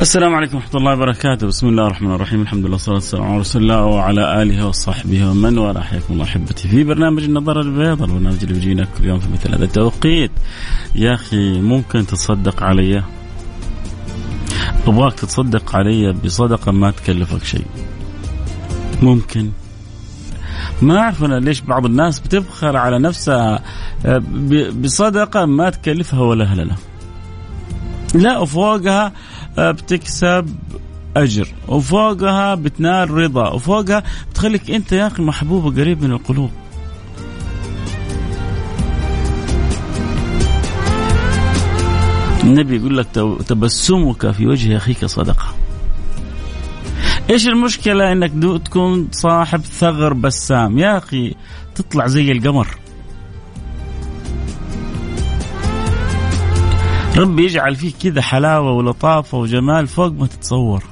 السلام عليكم ورحمة الله وبركاته، بسم الله الرحمن الرحيم، الحمد لله والصلاة والسلام على رسول الله وعلى آله وصحبه ومن والاه، حياكم الله أحبتي في برنامج النظارة البيضاء، البرنامج اللي بيجينا كل يوم في مثل هذا التوقيت. يا أخي ممكن تتصدق علي؟ أبغاك تتصدق علي بصدقة ما تكلفك شيء. ممكن ما أعرف أنا ليش بعض الناس بتبخل على نفسها آه، بصدقة ما تكلفها ولا هللة. لا وفوقها بتكسب أجر. وفوقها بتنال رضا. وفوقها بتخليك أنت يا أخي محبوب وقريب من القلوب. النبي يقول لك تبسمك في وجه أخيك صدقة. إيش المشكلة إنك تكون صاحب ثغر بسام؟ يا أخي تطلع زي القمر. ربي يجعل فيك كذا حلاوة ولطافة وجمال فوق ما تتصور.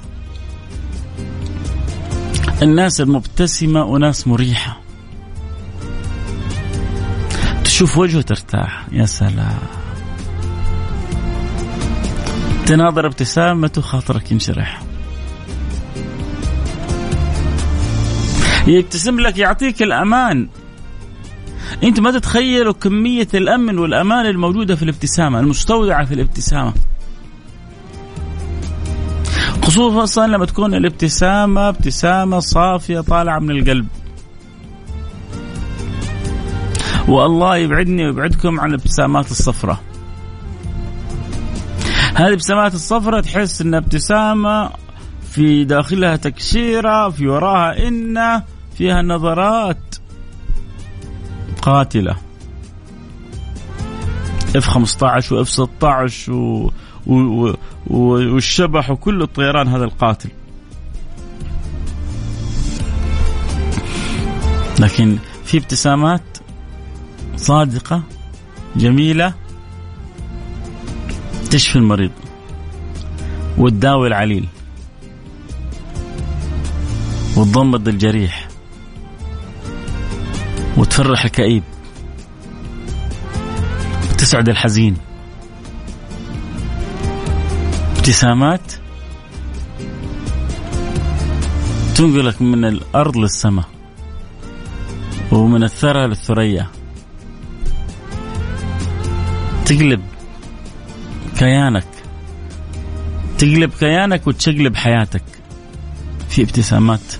الناس المبتسمة اناس مريحة. تشوف وجهه ترتاح. يا سلام. تناظر ابتسامته خاطرك ينشرح. يبتسم لك يعطيك الأمان. انت ما تتخيلوا كمية الأمن والأمان الموجودة في الابتسامة المستودعة في الابتسامة. خصوصا لما تكون الابتسامة ابتسامة صافية طالعة من القلب. والله يبعدني ويبعدكم عن الابتسامات الصفراء هذه الابتسامات الصفراء تحس انها ابتسامة في داخلها تكشيره في وراها إن فيها نظرات. قاتلة. اف 15 واف 16 و... و... والشبح وكل الطيران هذا القاتل. لكن في ابتسامات صادقة جميلة تشفي المريض. وتداوي العليل. وتضمد الجريح. وتفرح الكئيب وتسعد الحزين. ابتسامات. تنقلك من الأرض للسماء. ومن الثرى للثريا. تقلب كيانك. تقلب كيانك وتشقلب حياتك. في ابتسامات.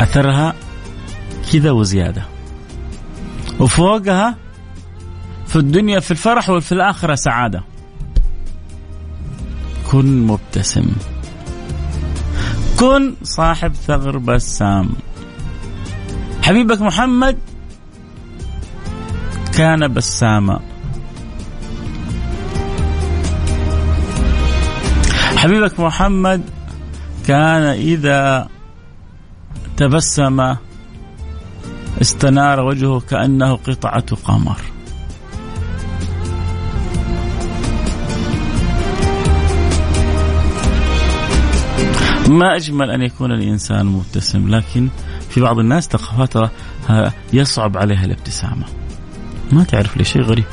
أثرها كذا وزيادة. وفوقها في الدنيا في الفرح وفي الآخرة سعادة. كن مبتسم. كن صاحب ثغر بسام. حبيبك محمد كان بساما. حبيبك محمد كان إذا تبسم استنار وجهه كأنه قطعة قمر. ما أجمل أن يكون الإنسان مبتسم لكن في بعض الناس ثقافتها يصعب عليها الابتسامة. ما تعرف لي شيء غريب.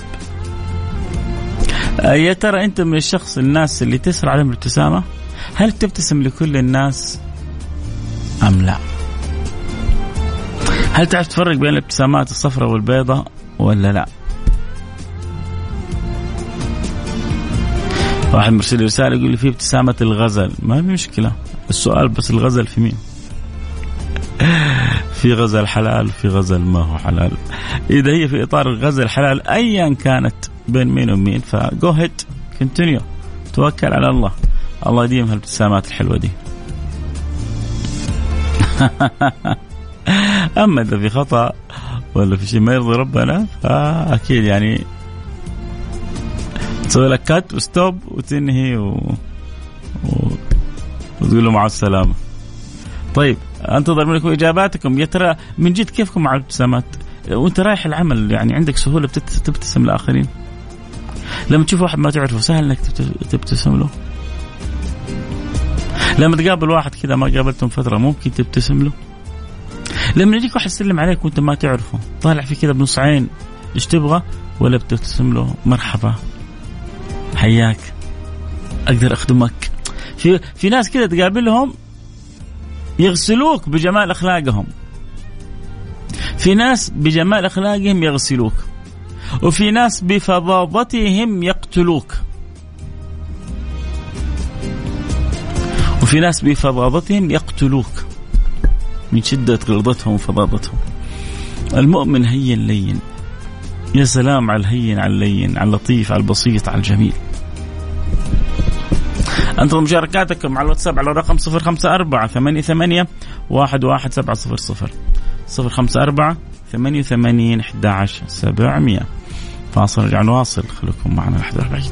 يا ترى أنت من الشخص الناس اللي تسرع عليهم الابتسامة هل تبتسم لكل الناس أم لا؟ هل تعرف تفرق بين الابتسامات الصفراء والبيضاء ولا لا؟ واحد مرسل رسالة يقول لي في ابتسامة الغزل. ما في مشكلة. السؤال بس الغزل في مين؟ في غزل حلال وفي غزل ما هو حلال. إذا هي في إطار الغزل حلال ايا كانت بين مين ومين ف go ahead continue توكل على الله. الله يديم هالابتسامات الحلوة دي. أما إذا في خطأ ولا في شيء ما يرضي ربنا فأكيد يعني تسوي لك cut و stop وتنهي و... و... وتقول له مع السلامة. طيب أنتظر منكم إجاباتكم يا ترى من جد كيفكم مع الابتسامات؟ وأنت رايح العمل يعني عندك سهولة تبتسم لآخرين؟ لما تشوف واحد ما تعرفه سهل إنك تبتسم له؟ لما تقابل واحد كذا ما قابلته فترة ممكن تبتسم له؟ لما يجيك واحد يسلم عليك وانت ما تعرفه طالع فيه كذا بنص عين إيش تبغى؟ ولا بتبتسم له مرحبا. حياك. أقدر أخدمك. في في ناس كذا تقابلهم يغسلوك بجمال أخلاقهم. في ناس بجمال أخلاقهم يغسلوك. وفي ناس بفظاظتهم يقتلوك. وفي ناس بفظاظتهم يقتلوك. من شدة غلظتهم وفظاظتهم المؤمن هين لين يا سلام على الهين على اللين على اللطيف على البسيط على الجميل. أنتم مشاركاتكم على الواتساب على الرقم 054 88 11700 054 88 11 700 فاصل رجع نواصل خليكم معنا لحد بعيد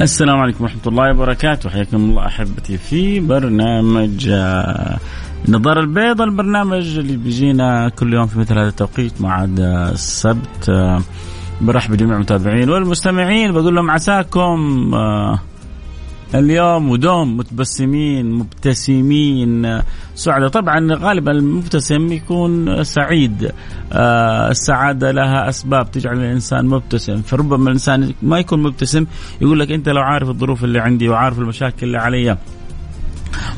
السلام عليكم ورحمة الله وبركاته. حياكم الله أحبتي في برنامج آه، النظارة البيضاء البرنامج اللي بيجينا كل يوم في مثل هذا التوقيت مع السبت. آه، برحب بجميع المتابعين والمستمعين. بقول لهم عساكم آه، اليوم ودوم متبسمين مبتسمين. سعداء. طبعا غالبا المبتسم يكون سعيد. آه السعادة لها أسباب تجعل الإنسان مبتسم. فربما الإنسان ما يكون مبتسم يقول لك أنت لو عارف الظروف اللي عندي وعارف المشاكل اللي علي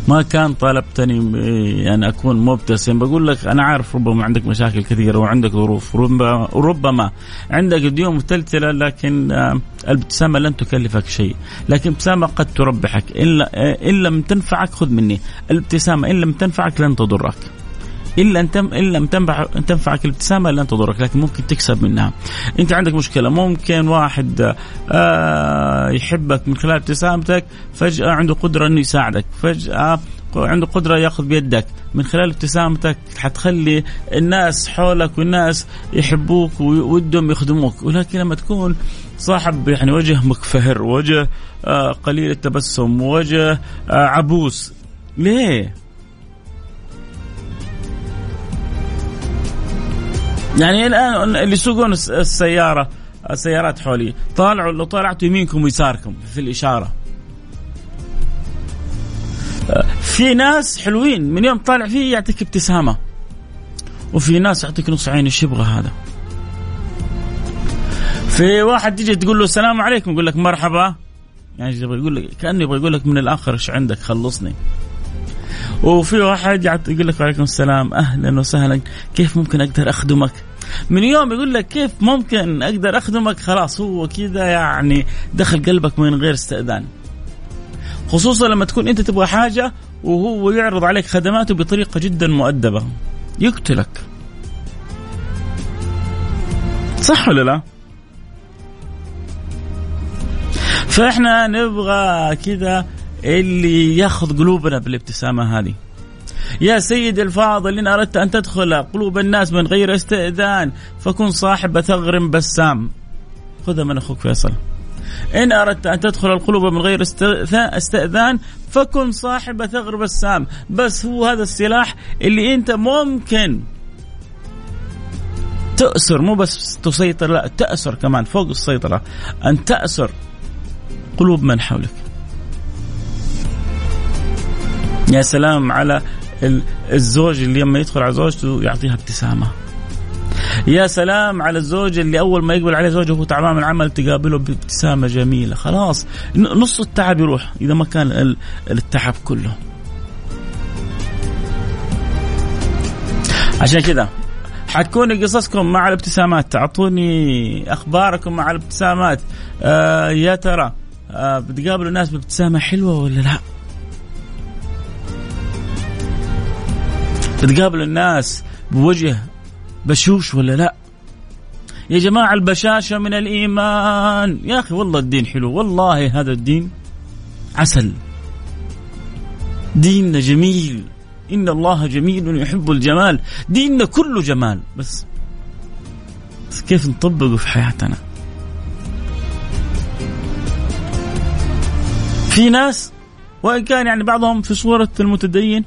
ما كان طلبتني ان يعني أكون مبتسم. بقول لك أنا عارف ربما عندك مشاكل كثيرة وعندك ظروف وربما عندك ديون متلتلة لكن آه، الابتسامة لن تكلفك شيء، لكن الابتسامه قد تربحك. إن لم تنفعك خذ مني، الابتسامة إن لم تنفعك لن تضرك. إلا أن تم أن لم تنفع تنفعك الابتسامة لن تضرك لكن ممكن تكسب منها. أنت عندك مشكلة ممكن واحد آه يحبك من خلال ابتسامتك فجأة عنده قدرة إنه يساعدك، فجأة عنده قدرة يأخذ بيدك. من خلال ابتسامتك حتخلي الناس حولك والناس يحبوك وودهم يخدموك. ولكن لما تكون صاحب يعني وجه مكفهر وجه آه قليل التبسم وجه آه عبوس ليه؟ يعني الآن اللي يسوقون السيارة السيارات حولي طالعوا لو طلعتوا يمينكم ويساركم في الإشارة. في ناس حلوين من يوم طالع فيه يعطيك ابتسامة. وفي ناس يعطيك نص عين إيش يبغى هذا. في واحد تيجي تقول له السلام عليكم يقول لك مرحبا. يعني يبغى يقول لك كأنه يبغى يقول لك من الآخر إيش عندك خلصني. وفي واحد يقول لك وعليكم السلام أهلا وسهلا. كيف ممكن أقدر أخدمك؟ من يوم يقول لك كيف ممكن أقدر أخدمك؟ خلاص هو كذا يعني دخل قلبك من غير استئذان. خصوصا لما تكون أنت تبغى حاجة وهو يعرض عليك خدماته بطريقة جدا مؤدبة. يقتلك. صح ولا لا؟ فإحنا نبغى كذا اللي ياخذ قلوبنا بالابتسامة هذه. يا سيدي الفاضل إن أردت أن تدخل قلوب الناس من غير استئذان فكن صاحب ثغر بسام. خذها من أخوك فيصل. إن أردت أن تدخل القلوب من غير استئذان فكن صاحب ثغر بسام. بس هو هذا السلاح اللي أنت ممكن تأسر مو بس تسيطر لا تأسر كمان فوق السيطرة. أن تأسر قلوب من حولك. يا سلام على الزوج اللي لما يدخل على زوجته يعطيها ابتسامة. يا سلام على الزوج اللي أول ما يقبل عليه زوجه تعبان من العمل تقابله بابتسامة جميلة. خلاص نص التعب يروح إذا ما كان التعب كله. عشان كذا حتكون قصصكم مع الابتسامات. تعطوني أخباركم مع الابتسامات. آه يا ترى آه بتقابلوا الناس بابتسامة حلوة ولا لا؟ بتقابلوا الناس بوجه بشوش ولا لا؟ يا جماعة البشاشة من الإيمان. يا أخي والله الدين حلو. والله هذا الدين عسل. ديننا جميل. إن الله جميل يحب الجمال. ديننا كله جمال. بس, بس كيف نطبقه في حياتنا؟ في ناس وإن كان يعني بعضهم في صورة المتدين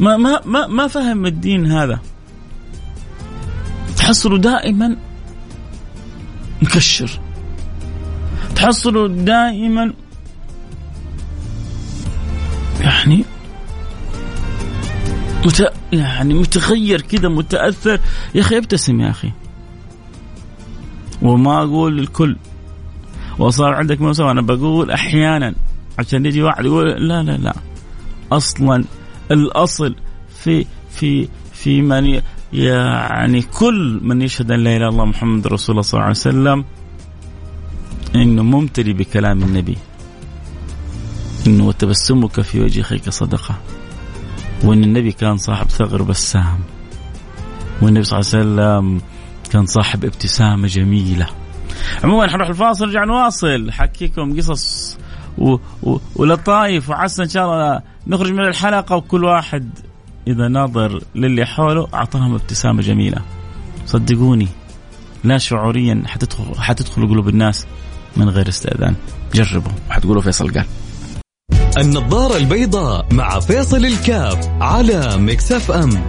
ما ما ما ما فهم الدين هذا. تحصله دائما مكشر. تحصله دائما يعني مت... يعني متغير كذا متأثر. يا أخي ابتسم يا أخي. وما أقول للكل. وصار عندك موسى أنا بقول أحيانا. عشان يجي واحد يقول لا لا لا. أصلا الأصل في في في من يعني كل من يشهد أن لا إله إلا الله محمد رسول الله صلى الله عليه وسلم إنه ممتلي بكلام النبي. إنه وتبسمك في وجه اخيك صدقة. وإن النبي كان صاحب ثغر بسام. والنبي صلى الله عليه وسلم كان صاحب ابتسامة جميلة. عموما حنروح الفاصل نرجع نواصل. حكيكم قصص و... و... ولطايف وعسى إن شاء الله نخرج من الحلقة وكل واحد إذا ناظر للي حوله أعطاهم ابتسامة جميلة. صدقوني لا شعوريا حتدخل حتدخل قلوب الناس من غير استئذان. جربوا. حتقولوا فيصل قال. النظارة البيضاء مع فيصل الكاف على مكسف أم.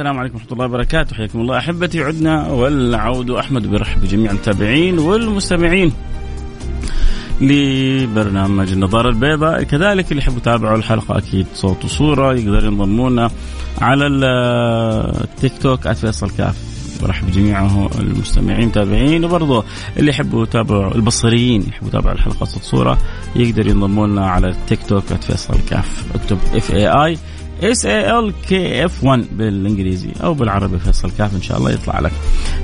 السلام عليكم ورحمة الله وبركاته. حياكم الله أحبتي. عدنا والعود أحمد برحب بجميع المتابعين والمستمعين لبرنامج النظارة البيضاء. كذلك اللي يحبوا يتابعوا الحلقة أكيد صوت وصورة يقدر ينضمونا على التيك توك @فيصل كاف. برحب بجميع المستمعين المتابعين وبرضه اللي يحبوا يتابعوا البصريين يحبوا يتابعوا الحلقة صوت صورة يقدر ينضموا لنا على التيك توك @فيصل كاف. اكتب F A I S A L K F 1 بالإنجليزي أو بالعربي فيصل كاف إن شاء الله يطلع لك.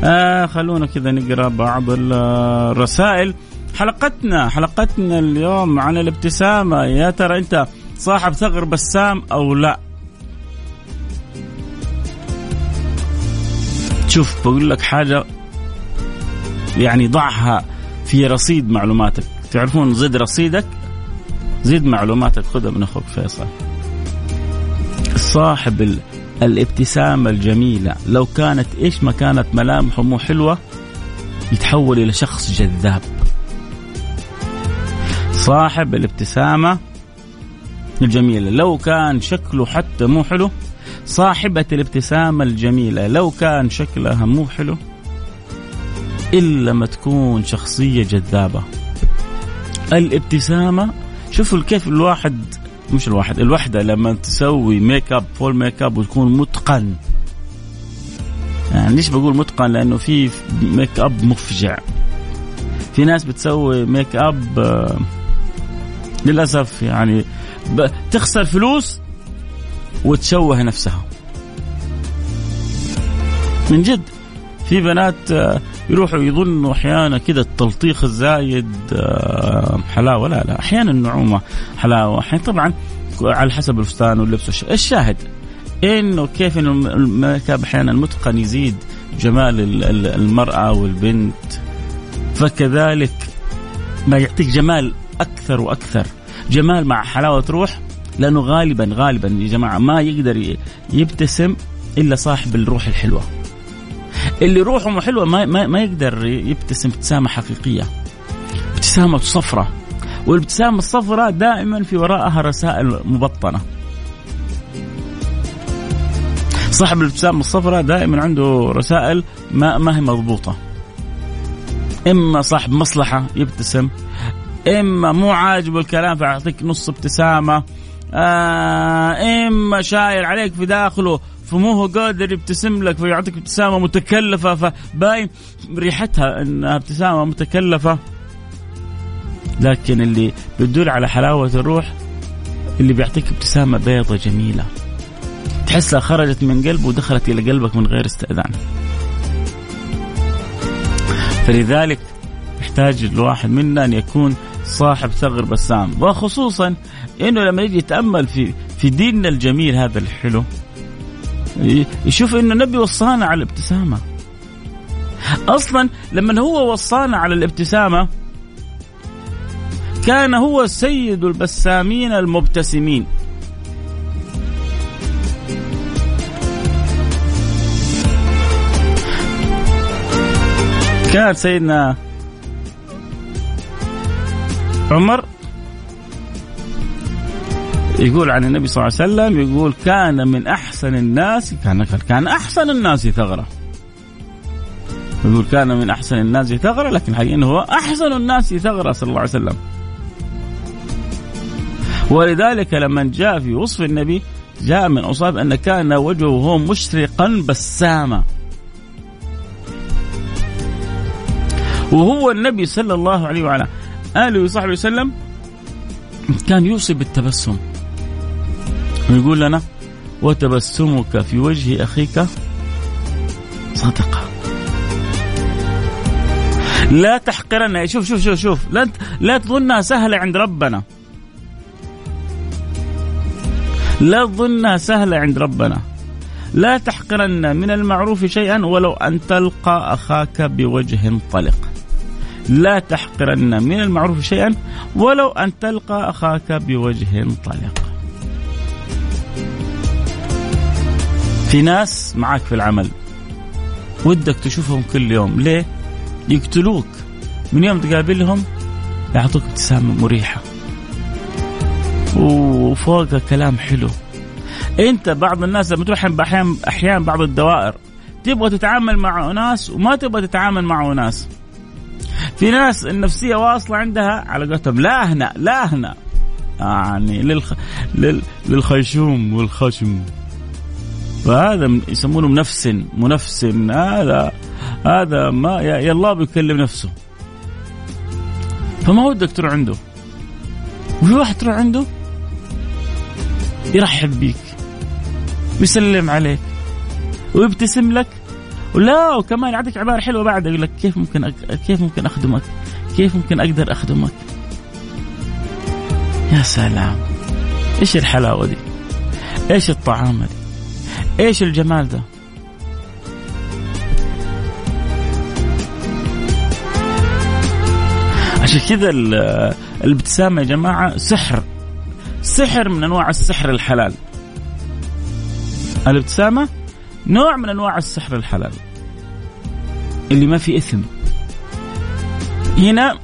آه خلونا كذا نقرأ بعض الرسائل. حلقتنا حلقتنا اليوم عن الابتسامة يا ترى أنت صاحب ثغر بسام أو لا؟ شوف بقول لك حاجة يعني ضعها في رصيد معلوماتك تعرفون زد رصيدك زيد معلوماتك خذها من أخوك فيصل صاحب الابتسامة الجميلة. لو كانت إيش ما كانت ملامحه مو حلوة يتحول إلى شخص جذاب. صاحب الابتسامة الجميلة. لو كان شكله حتى مو حلو صاحبة الابتسامة الجميلة. لو كان شكلها مو حلو إلا ما تكون شخصية جذابة. الابتسامة شوفوا كيف الواحد مش الواحد الوحدة لما تسوي make up full make up وتكون متقن. يعني ليش بقول متقن؟ لأنه في make up مفجع. في ناس بتسوي ميك اب آه، للأسف يعني تخسر فلوس وتشوه نفسها. من جد. في بنات آه، يروحوا يظنوا أحيانا كذا التلطيخ الزايد آه، حلاوة. لا لا أحيانا النعومة حلاوة. أحيانا طبعا على حسب الفستان واللبس الشاهد إنه كيف إنه الميك أحيانا المتقن يزيد جمال المرأة والبنت. فكذلك ما يعطيك جمال أكثر وأكثر. جمال مع حلاوة روح لأنه غالبا غالبا يا جماعة ما يقدر يبتسم إلا صاحب الروح الحلوة. اللي روحه حلوة ما, ما, ما يقدر يبتسم ابتسامة حقيقية. ابتسامة صفراء والابتسامه الصفراء دائما في وراءها رسائل مبطنة. صاحب الابتسامة الصفراء دائما عنده رسائل ما ما هي مضبوطة. إما صاحب مصلحة يبتسم إما مو عاجبه الكلام فيعطيك نص ابتسامة آه إما شايل عليك في داخله فمو هو قادر يبتسم لك فيعطيك ابتسامة متكلفة فباين ريحتها إنها ابتسامة متكلفة. لكن اللي بتدل على حلاوة الروح اللي بيعطيك ابتسامة بيضة جميلة. تحسها خرجت من قلبه ودخلت إلى قلبك من غير استئذان. فلذلك يحتاج الواحد منا أن يكون صاحب ثغر بسام. وخصوصا إنه لما يجي يتأمل في في ديننا الجميل هذا الحلو يشوف إنه النبي وصانا على الابتسامة. أصلا لما هو وصانا على الابتسامة كان هو سيد البسامين المبتسمين. كان سيدنا عمر يقول عن النبي صلى الله عليه وسلم يقول كان من أحسن الناس كان كان أحسن الناس ثغرة. يقول كان من أحسن الناس ثغرة لكن الحقيقة إنه هو أحسن الناس ثغرة صلى الله عليه وسلم. ولذلك لما جاء في وصف النبي جاء من اوصاف أن كان وجهه مشرقا بساما. وهو النبي صلى الله عليه وعلى آله وصحبه وسلم كان يوصي بالتبسم. ويقول لنا وتبسمك في وجه أخيك صدقة. لا تحقرن شوف شوف شوف شوف. لا لا تظنها سهلة عند ربنا. لا تظنها سهلة عند ربنا. لا تحقرن من المعروف شيئا ولو أن تلقى أخاك بوجه طلق. لا تحقرن من المعروف شيئا ولو أن تلقى أخاك بوجه طلق. في ناس معك في العمل. ودك تشوفهم كل يوم. ليه؟ يقتلوك. من يوم تقابلهم يعطوك ابتسامة مريحة. وفوقها كلام حلو. انت بعض الناس لما تروح أحيانا أحيانا بعض الدوائر تبغى تتعامل مع أناس وما تبغى تتعامل مع أناس. في ناس النفسية واصلة عندها على قولتهم لا هنا لا هنا. يعني للخ... لل... للخيشوم والخشم. فهذا يسمونه منفسن منفسن هذا هذا ما يا الله بيكلم نفسه فما ودك تروح عنده وفي واحد تروح عنده يرحب بيك ويسلم عليك ويبتسم لك ولا وكمان يعطيك عبارة حلوة بعد يقول لك كيف ممكن أك... كيف ممكن أخدمك؟ كيف ممكن أقدر أخدمك؟ يا سلام إيش الحلاوة دي؟ إيش الطعامه دي؟ إيش الجمال ده؟ عشان كذا الابتسامه يا جماعة سحر. سحر من أنواع السحر الحلال. الابتسامة نوع من أنواع السحر الحلال. اللي ما في إثم. هنا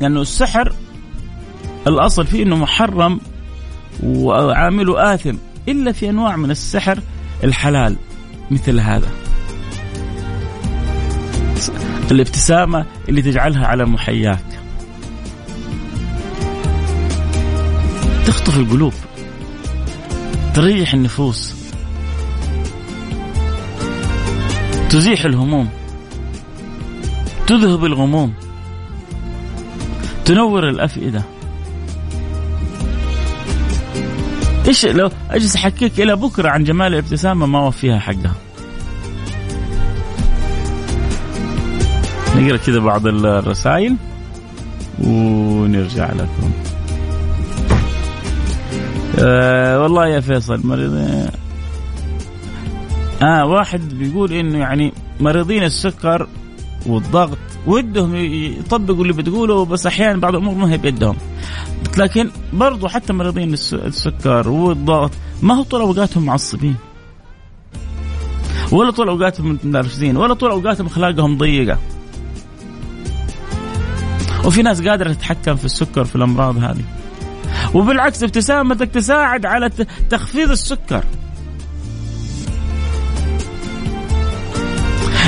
لأنه السحر الأصل فيه إنه محرم وعامله آثم. إلا في أنواع من السحر الحلال مثل هذا. الابتسامة اللي تجعلها على محياك. تخطف القلوب. تريح النفوس. تزيح الهموم. تذهب الغموم. تنور الأفئدة. إيش لو أجلس أحكيك إلى بكرة عن جمال الابتسامه ما وفيها حقها. نقرأ كذا بعض الرسائل ونرجع لكم. أه والله يا فيصل مريض آه واحد بيقول إنه يعني مريضين السكر والضغط ودهم يطبقوا اللي بتقوله بس أحيانا بعض الأمور ما هي بيدهم. لكن برضو حتى مريضين السكر والضغط ما هو طول أوقاتهم معصبين. ولا طول أوقاتهم متنرفزين ولا طول أوقاتهم اخلاقهم ضيقة. وفي ناس قادرة تتحكم في السكر في الأمراض هذه. وبالعكس ابتسامتك تساعد على تخفيض السكر.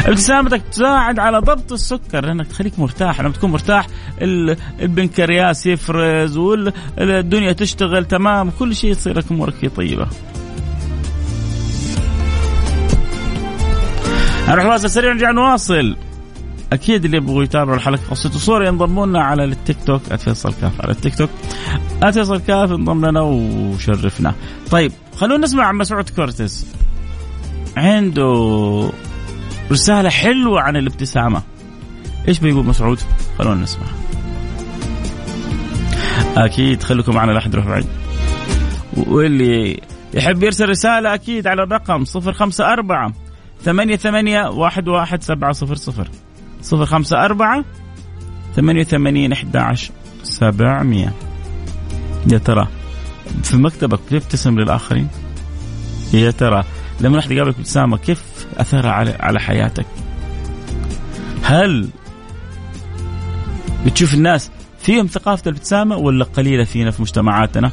ابتسامتك تساعد على ضبط السكر لأنك تخليك مرتاح لما تكون مرتاح البنكرياس يفرز والدنيا تشتغل تمام كل شيء يصير لك أمورك فيه طيبة. نروح فاصل سريع نرجع نواصل. أكيد اللي يبغوا يتابعوا الحلقة صوت صورة ينضموا لنا على التيك توك @فيصل كاف على التيك توك @فيصل كاف انضم لنا وشرفنا. طيب خلونا نسمع عن مسعود كورتيس. عنده رسالة حلوة عن الابتسامة. إيش بيقول مسعود؟ خلونا نسمع. أكيد خليكم معنا يروح بعيد واللي يحب يرسل رسالة أكيد على الرقم صفر خمسة أربعة ثمانية ثمانية واحد واحد سبعة صفر صفر. صفر خمسة أربعة ثمانية ثمانين أحد عشر سبعمية. يا ترى في مكتبك بتبتسم للآخرين؟ يا ترى لما واحد يقابلك ابتسامة كيف اثرها على على حياتك هل بتشوف الناس فيهم ثقافة الابتسامة ولا قليلة فينا في مجتمعاتنا؟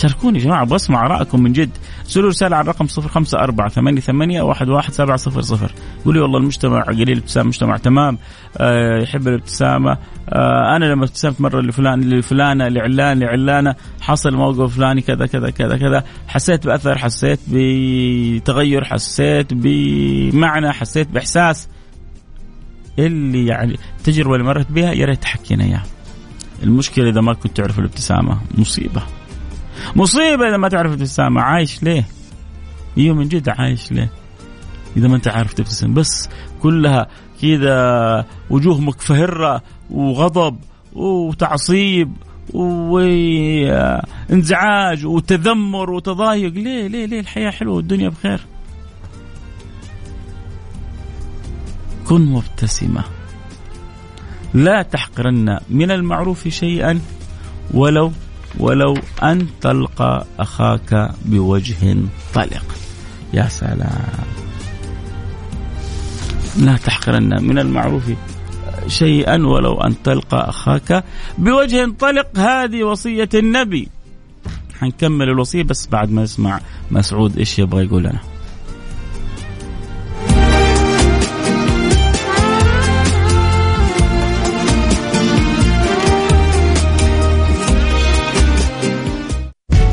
شاركوني يا جماعة بسمع ارائكم من جد. ارسلوا رسالة على الرقم 054 88 11700 قولوا لي والله المجتمع قليل الابتسامه مجتمع تمام. آه يحب الابتسامة. آه أنا لما ابتسمت مرة لفلان لفلانة لعلان لعلانة حصل موقف فلاني كذا كذا كذا كذا. حسيت بأثر حسيت بتغير حسيت بمعنى حسيت بإحساس. اللي يعني التجربه اللي مرت بها يا ريت تحكينا إياها. المشكلة إذا ما كنت تعرف الابتسامة مصيبة. مصيبة إذا ما تعرف تبتسم. عايش ليه؟ أيوه من جد عايش ليه؟ إذا ما انت عارف تبتسم. بس كلها كذا وجوه مكفهرة وغضب وتعصيب وانزعاج وتذمر وتضايق. ليه ليه ليه الحياة حلوة والدنيا بخير؟ كن مبتسمة. لا تحقرن من المعروف شيئا ولو ولو أن تلقى أخاك بوجه طلق. يا سلام. لا تحقرن من المعروف شيئا ولو أن تلقى أخاك بوجه طلق. هذه وصية النبي. حنكمل الوصية بس بعد ما نسمع مسعود إيش يبغى يقول لنا.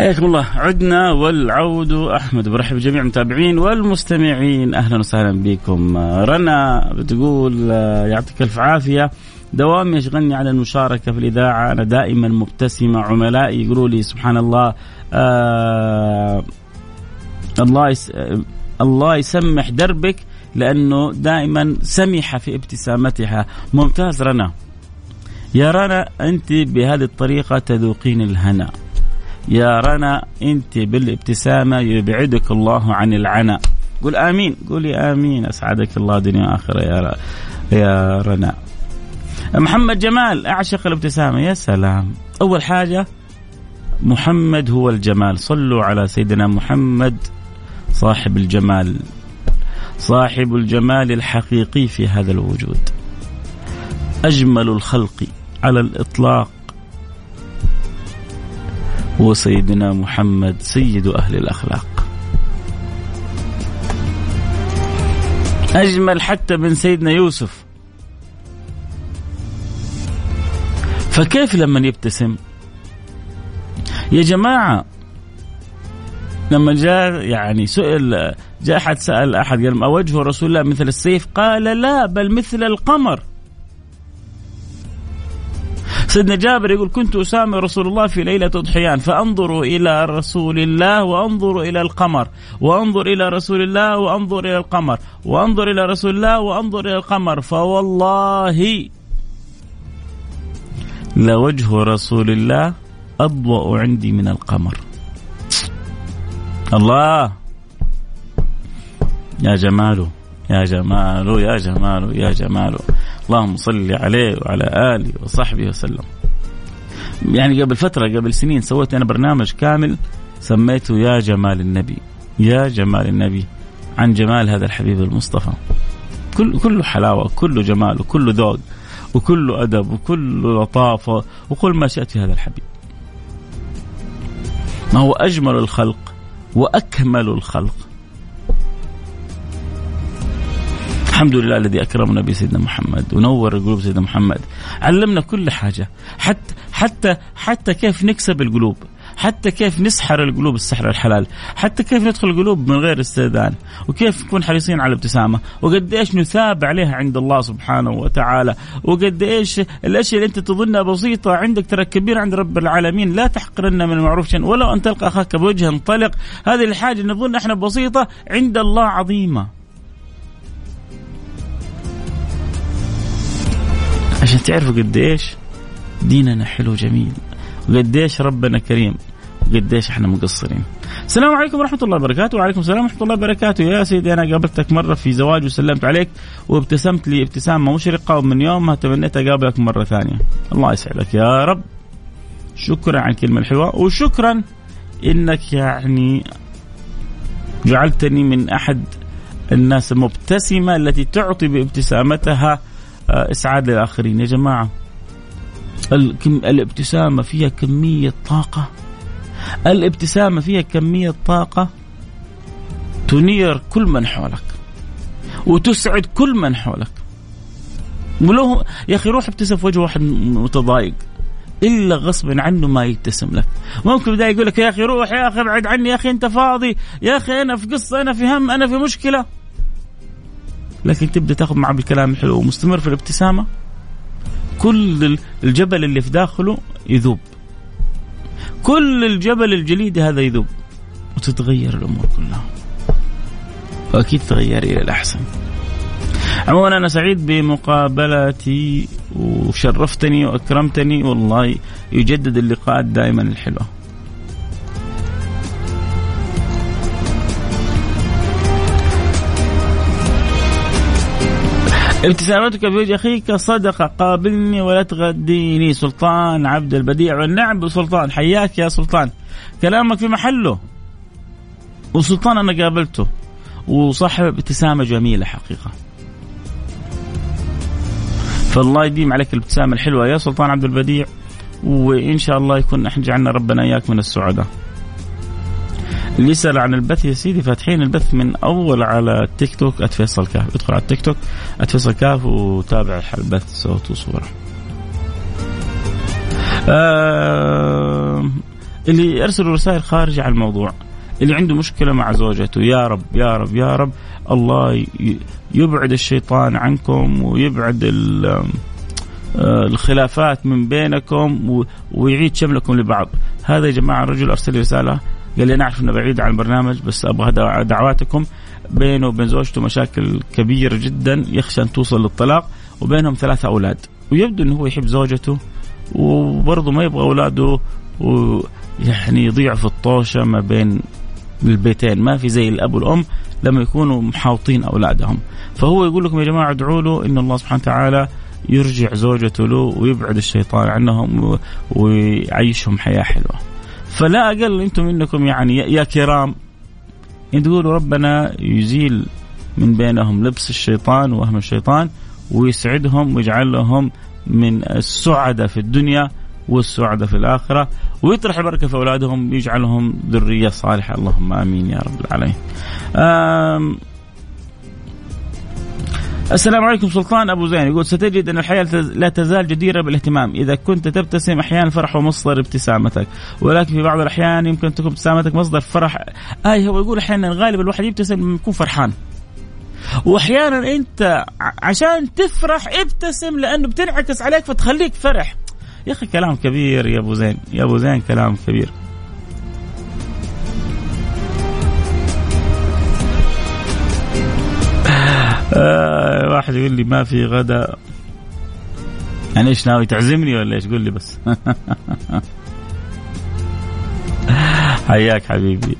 حياكم الله. عدنا والعود. أحمد برحب بجميع المتابعين والمستمعين. أهلا وسهلا بكم. رنا بتقول يعطيك ألف عافية. دوام يشغلني على المشاركة في الإذاعة. أنا دائما مبتسمة. عملائي يقولوا لي سبحان الله آه الله يس الله يسمح دربك لأنه دائما سمحة في ابتسامتها. ممتاز رنا. يا رنا أنت بهذه الطريقة تذوقين الهنا. يا رنا أنت بالابتسامة يبعدك الله عن العنى قول آمين. قولي آمين. أسعدك الله دنيا وآخرة يا يا رنا. محمد جمال أعشق الابتسامة. يا سلام. أول حاجة محمد هو الجمال. صلوا على سيدنا محمد صاحب الجمال. صاحب الجمال الحقيقي في هذا الوجود. أجمل الخلق على الإطلاق. هو سيدنا محمد سيد أهل الأخلاق. أجمل حتى من سيدنا يوسف. فكيف لما يبتسم؟ يا جماعة لما جاء يعني سئل جاء أحد سأل أحد قال اوجه رسول الله مثل السيف؟ قال لا بل مثل القمر. سيدنا جابر يقول كنت أسامي رسول الله في ليلة أضحيان فأنظر إلى رسول الله وأنظر إلى القمر وأنظر إلى رسول الله وأنظر إلى القمر وأنظر إلى رسول الله وأنظر إلى القمر فوالله لوجه رسول الله أضوأ عندي من القمر. الله! يا جماله يا جماله يا جماله يا جماله. اللهم صل عليه وعلى آله وصحبه وسلم. يعني قبل فترة قبل سنين سويت أنا برنامج كامل سميته يا جمال النبي. يا جمال النبي. عن جمال هذا الحبيب المصطفى. كل كله حلاوة كله جمال وكله ذوق وكله أدب وكله لطافة وكل ما شئت في هذا الحبيب. ما هو أجمل الخلق وأكمل الخلق الحمد لله الذي أكرمنا بسيدنا محمد ونور قلوب سيدنا محمد. علمنا كل حاجة. حتى حتى حتى كيف نكسب القلوب. حتى كيف نسحر القلوب السحر الحلال. حتى كيف ندخل القلوب من غير استئذان. وكيف نكون حريصين على الابتسامة وقد إيش نثاب عليها عند الله سبحانه وتعالى. وقد إيش الأشياء اللي أنت تظنها بسيطة عندك ترى كبير عند رب العالمين. لا تحقرن من المعروف شيئا. ولو أن تلقى أخاك بوجه طلق. هذه الحاجة نظن إحنا بسيطة عند الله عظيمة. عشان تعرفوا قديش ديننا حلو جميل. وقديش ربنا كريم. وقديش إحنا مقصرين. السلام عليكم ورحمة الله وبركاته. وعليكم السلام ورحمة الله وبركاته. يا سيدي أنا قابلتك مرة في زواج وسلمت عليك وابتسمت لي ابتسامة مشرقة ومن يومها تمنيت أقابلك مرة ثانية. الله يسعدك يا رب. شكرا على الكلمة الحلوة وشكرا إنك يعني جعلتني من أحد الناس المبتسمة التي تعطي بابتسامتها إسعاد للآخرين. يا جماعة الابتسامة فيها كمية طاقة. الابتسامة فيها كمية طاقة تنير كل من حولك وتسعد كل من حولك. ولو يا أخي روح ابتسم في وجه واحد متضايق إلا غصبا عنه ما يبتسم لك. ممكن بدا يقول لك يا أخي روح يا أخي ابعد عني يا أخي أنت فاضي. يا أخي أنا في قصة أنا في هم أنا في مشكلة. لكن تبدأ تاخذ معه بالكلام الحلو ومستمر في الابتسامة. كل الجبل اللي في داخله يذوب. كل الجبل الجليدي هذا يذوب. وتتغير الأمور كلها. وأكيد تغير إلى الأحسن. عموما أنا سعيد بمقابلتي. وشرفتني وأكرمتني. والله يجدد اللقاءات دائما الحلوة. ابتسامتك في وجه أخيك صدقه قابلني ولا تغديني. سلطان عبد البديع والنعم بسلطان. حياك يا سلطان. كلامك في محله. وسلطان أنا قابلته. وصاحب ابتسامة جميلة حقيقة. فالله يديم عليك الابتسامة الحلوة يا سلطان عبد البديع. وإن شاء الله يكون إحنا جعلنا ربنا إياك من السعداء. اللي يسال عن البث يا سيدي فاتحين البث من أول على التيك توك @فيصل كاف ادخل على التيك توك @فيصل كاف وتابع البث صوت وصورة. آه اللي يرسلوا رسائل خارجه عن الموضوع اللي عنده مشكلة مع زوجته يا رب يا رب يا رب الله يبعد الشيطان عنكم ويبعد آه، الخلافات من بينكم ويعيد شملكم لبعض هذا يا جماعة الرجل أرسل رسالة قال لي أنا اعرف إنه بعيد عن البرنامج بس أبغى دعواتكم بينه وبين زوجته مشاكل كبيرة جدا يخشى أن توصل للطلاق وبينهم ثلاثة أولاد. ويبدو إنه هو يحب زوجته وبرضه ما يبغى أولاده ويعني يضيع في الطوشة ما بين البيتين. ما في زي الأب والأم لما يكونوا محاوطين أولادهم. فهو يقول لكم يا جماعة ادعوا له إن الله سبحانه وتعالى يرجع زوجته له ويبعد الشيطان عنهم ويعيشهم حياة حلوة. فلا أقل أنتم إنكم يعني يا كرام. تقولوا ربنا يزيل من بينهم لبس الشيطان وهم الشيطان ويسعدهم ويجعل لهم من السعداء في الدنيا والسعداء في الآخرة ويطرح البركة في أولادهم ويجعلهم ذرية صالحة. اللهم آمين يا رب العالمين. السلام عليكم سلطان أبو زين. يقول ستجد أن الحياة لا تزال جديرة بالاهتمام. إذا كنت تبتسم أحيانا الفرح هو مصدر ابتسامتك. ولكن في بعض الأحيان يمكن تكون ابتسامتك مصدر فرح. اي هو يقول أحيانا غالبا الواحد يبتسم يكون فرحان. وأحيانا أنت عشان تفرح ابتسم لأنه بتنعكس عليك فتخليك فرح. يا أخي كلام كبير يا أبو زين. يا أبو زين كلام كبير. آه واحد يقول لي ما في غدا. يعني إيش ناوي تعزمني ولا إيش؟ قول لي بس. حياك حبيبي.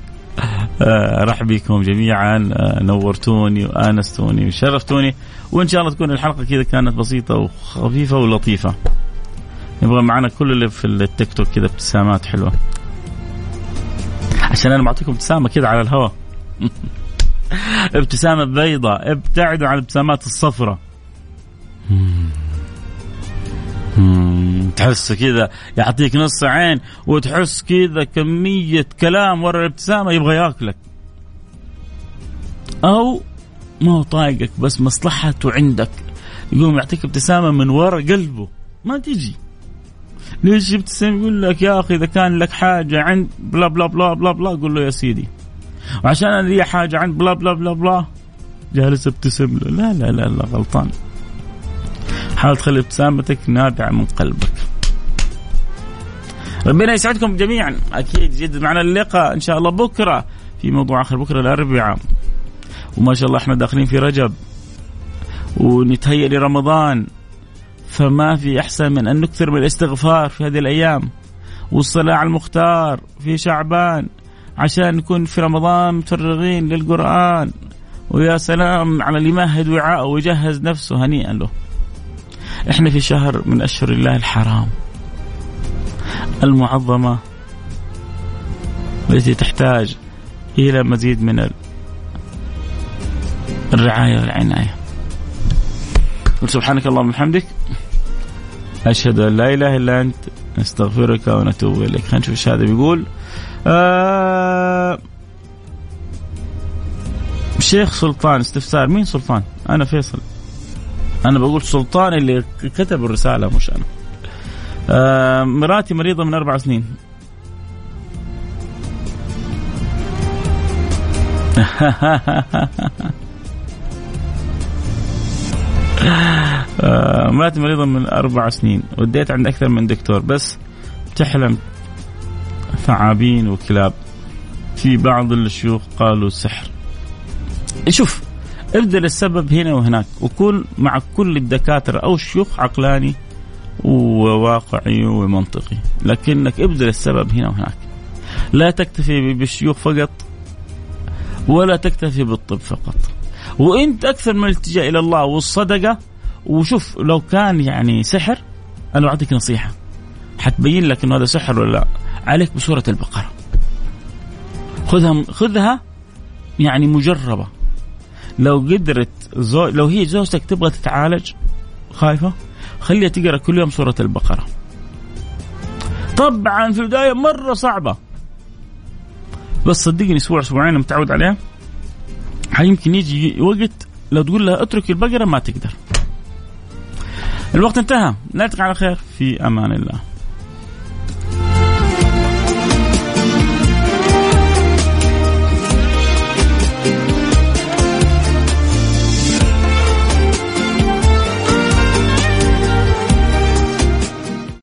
آه رحب بكم جميعا. آه نورتوني وآنستوني وشرفتوني. وإن شاء الله تكون الحلقة كذا كانت بسيطة وخفيفة ولطيفة. نبغى معنا كل اللي في التيك توك كذا ابتسامات حلوة. عشان أنا بعطيكم ابتسامة كذا على الهواء. ابتسامة بيضاء ابتعدوا عن الابتسامات الصفراء تحس كذا يعطيك نص عين وتحس كذا كمية كلام ورا الابتسامة يبغى ياكلك. أو ما هو طايقك بس مصلحته عندك. يقوم يعطيك ابتسامة من ورا قلبه. ما تجي. ليش يبتسم يقول لك يا أخي إذا كان لك حاجة عند بلا بلا بلا بلا بلا قول له يا سيدي. وعشان أنا لي حاجة عند بلا بلا بلا بلا. جالس ابتسم. له لا لا لا لا غلطان. حاول تخلي ابتسامتك نابعة من قلبك. ربنا يسعدكم جميعا. أكيد جد معنا اللقاء إن شاء الله بكرة في موضوع آخر بكرة الأربعاء. وما شاء الله إحنا داخلين في رجب. ونتهيأ لرمضان. فما في أحسن من أن نكثر من الاستغفار في هذه الأيام. والصلاة على المختار في شعبان. عشان نكون في رمضان متفرغين للقرآن. ويا سلام على اللي يمهد وعاءه ويجهز نفسه هنيئا له. إحنا في شهر من أشهر الله الحرام. المعظمة التي تحتاج إلى مزيد من الرعاية والعناية. سبحانك اللهم وبحمدك. أشهد أن لا إله إلا أنت. نستغفرك ونتوب إليك. خلينا نشوف هذا بيقول آه شيخ سلطان استفسار. مين سلطان؟ أنا فيصل. أنا بقول سلطان اللي كتب الرسالة مش أنا. آه مراتي مريضة من أربع سنين. آه مراتي مريضة من أربع سنين. وديت عند أكثر من دكتور. بس تحلم. ثعابين وكلاب. في بعض الشيوخ قالوا سحر. شوف ابذل السبب هنا وهناك وكون مع كل الدكاترة أو الشيوخ عقلاني وواقعي ومنطقي. لكنك ابذل السبب هنا وهناك. لا تكتفي بالشيوخ فقط ولا تكتفي بالطب فقط. وإنت أكثر من الالتجاء إلى الله والصدقة. وشوف لو كان يعني سحر أنا أعطيك نصيحة. حتبين لك إنه هذا سحر ولا لا. عليك بسورة البقرة. خذها خذها يعني مجربة. لو قدرت زو... لو هي زوجتك تبغى تتعالج خايفة؟ خليها تقرأ كل يوم سورة البقرة. طبعا في البداية مرة صعبة. بس صدقني أسبوع أسبوعين متعود عليها. يمكن يجي وقت لو تقول لها اترك البقرة ما تقدر. الوقت انتهى. نلتقي على خير. في أمان الله.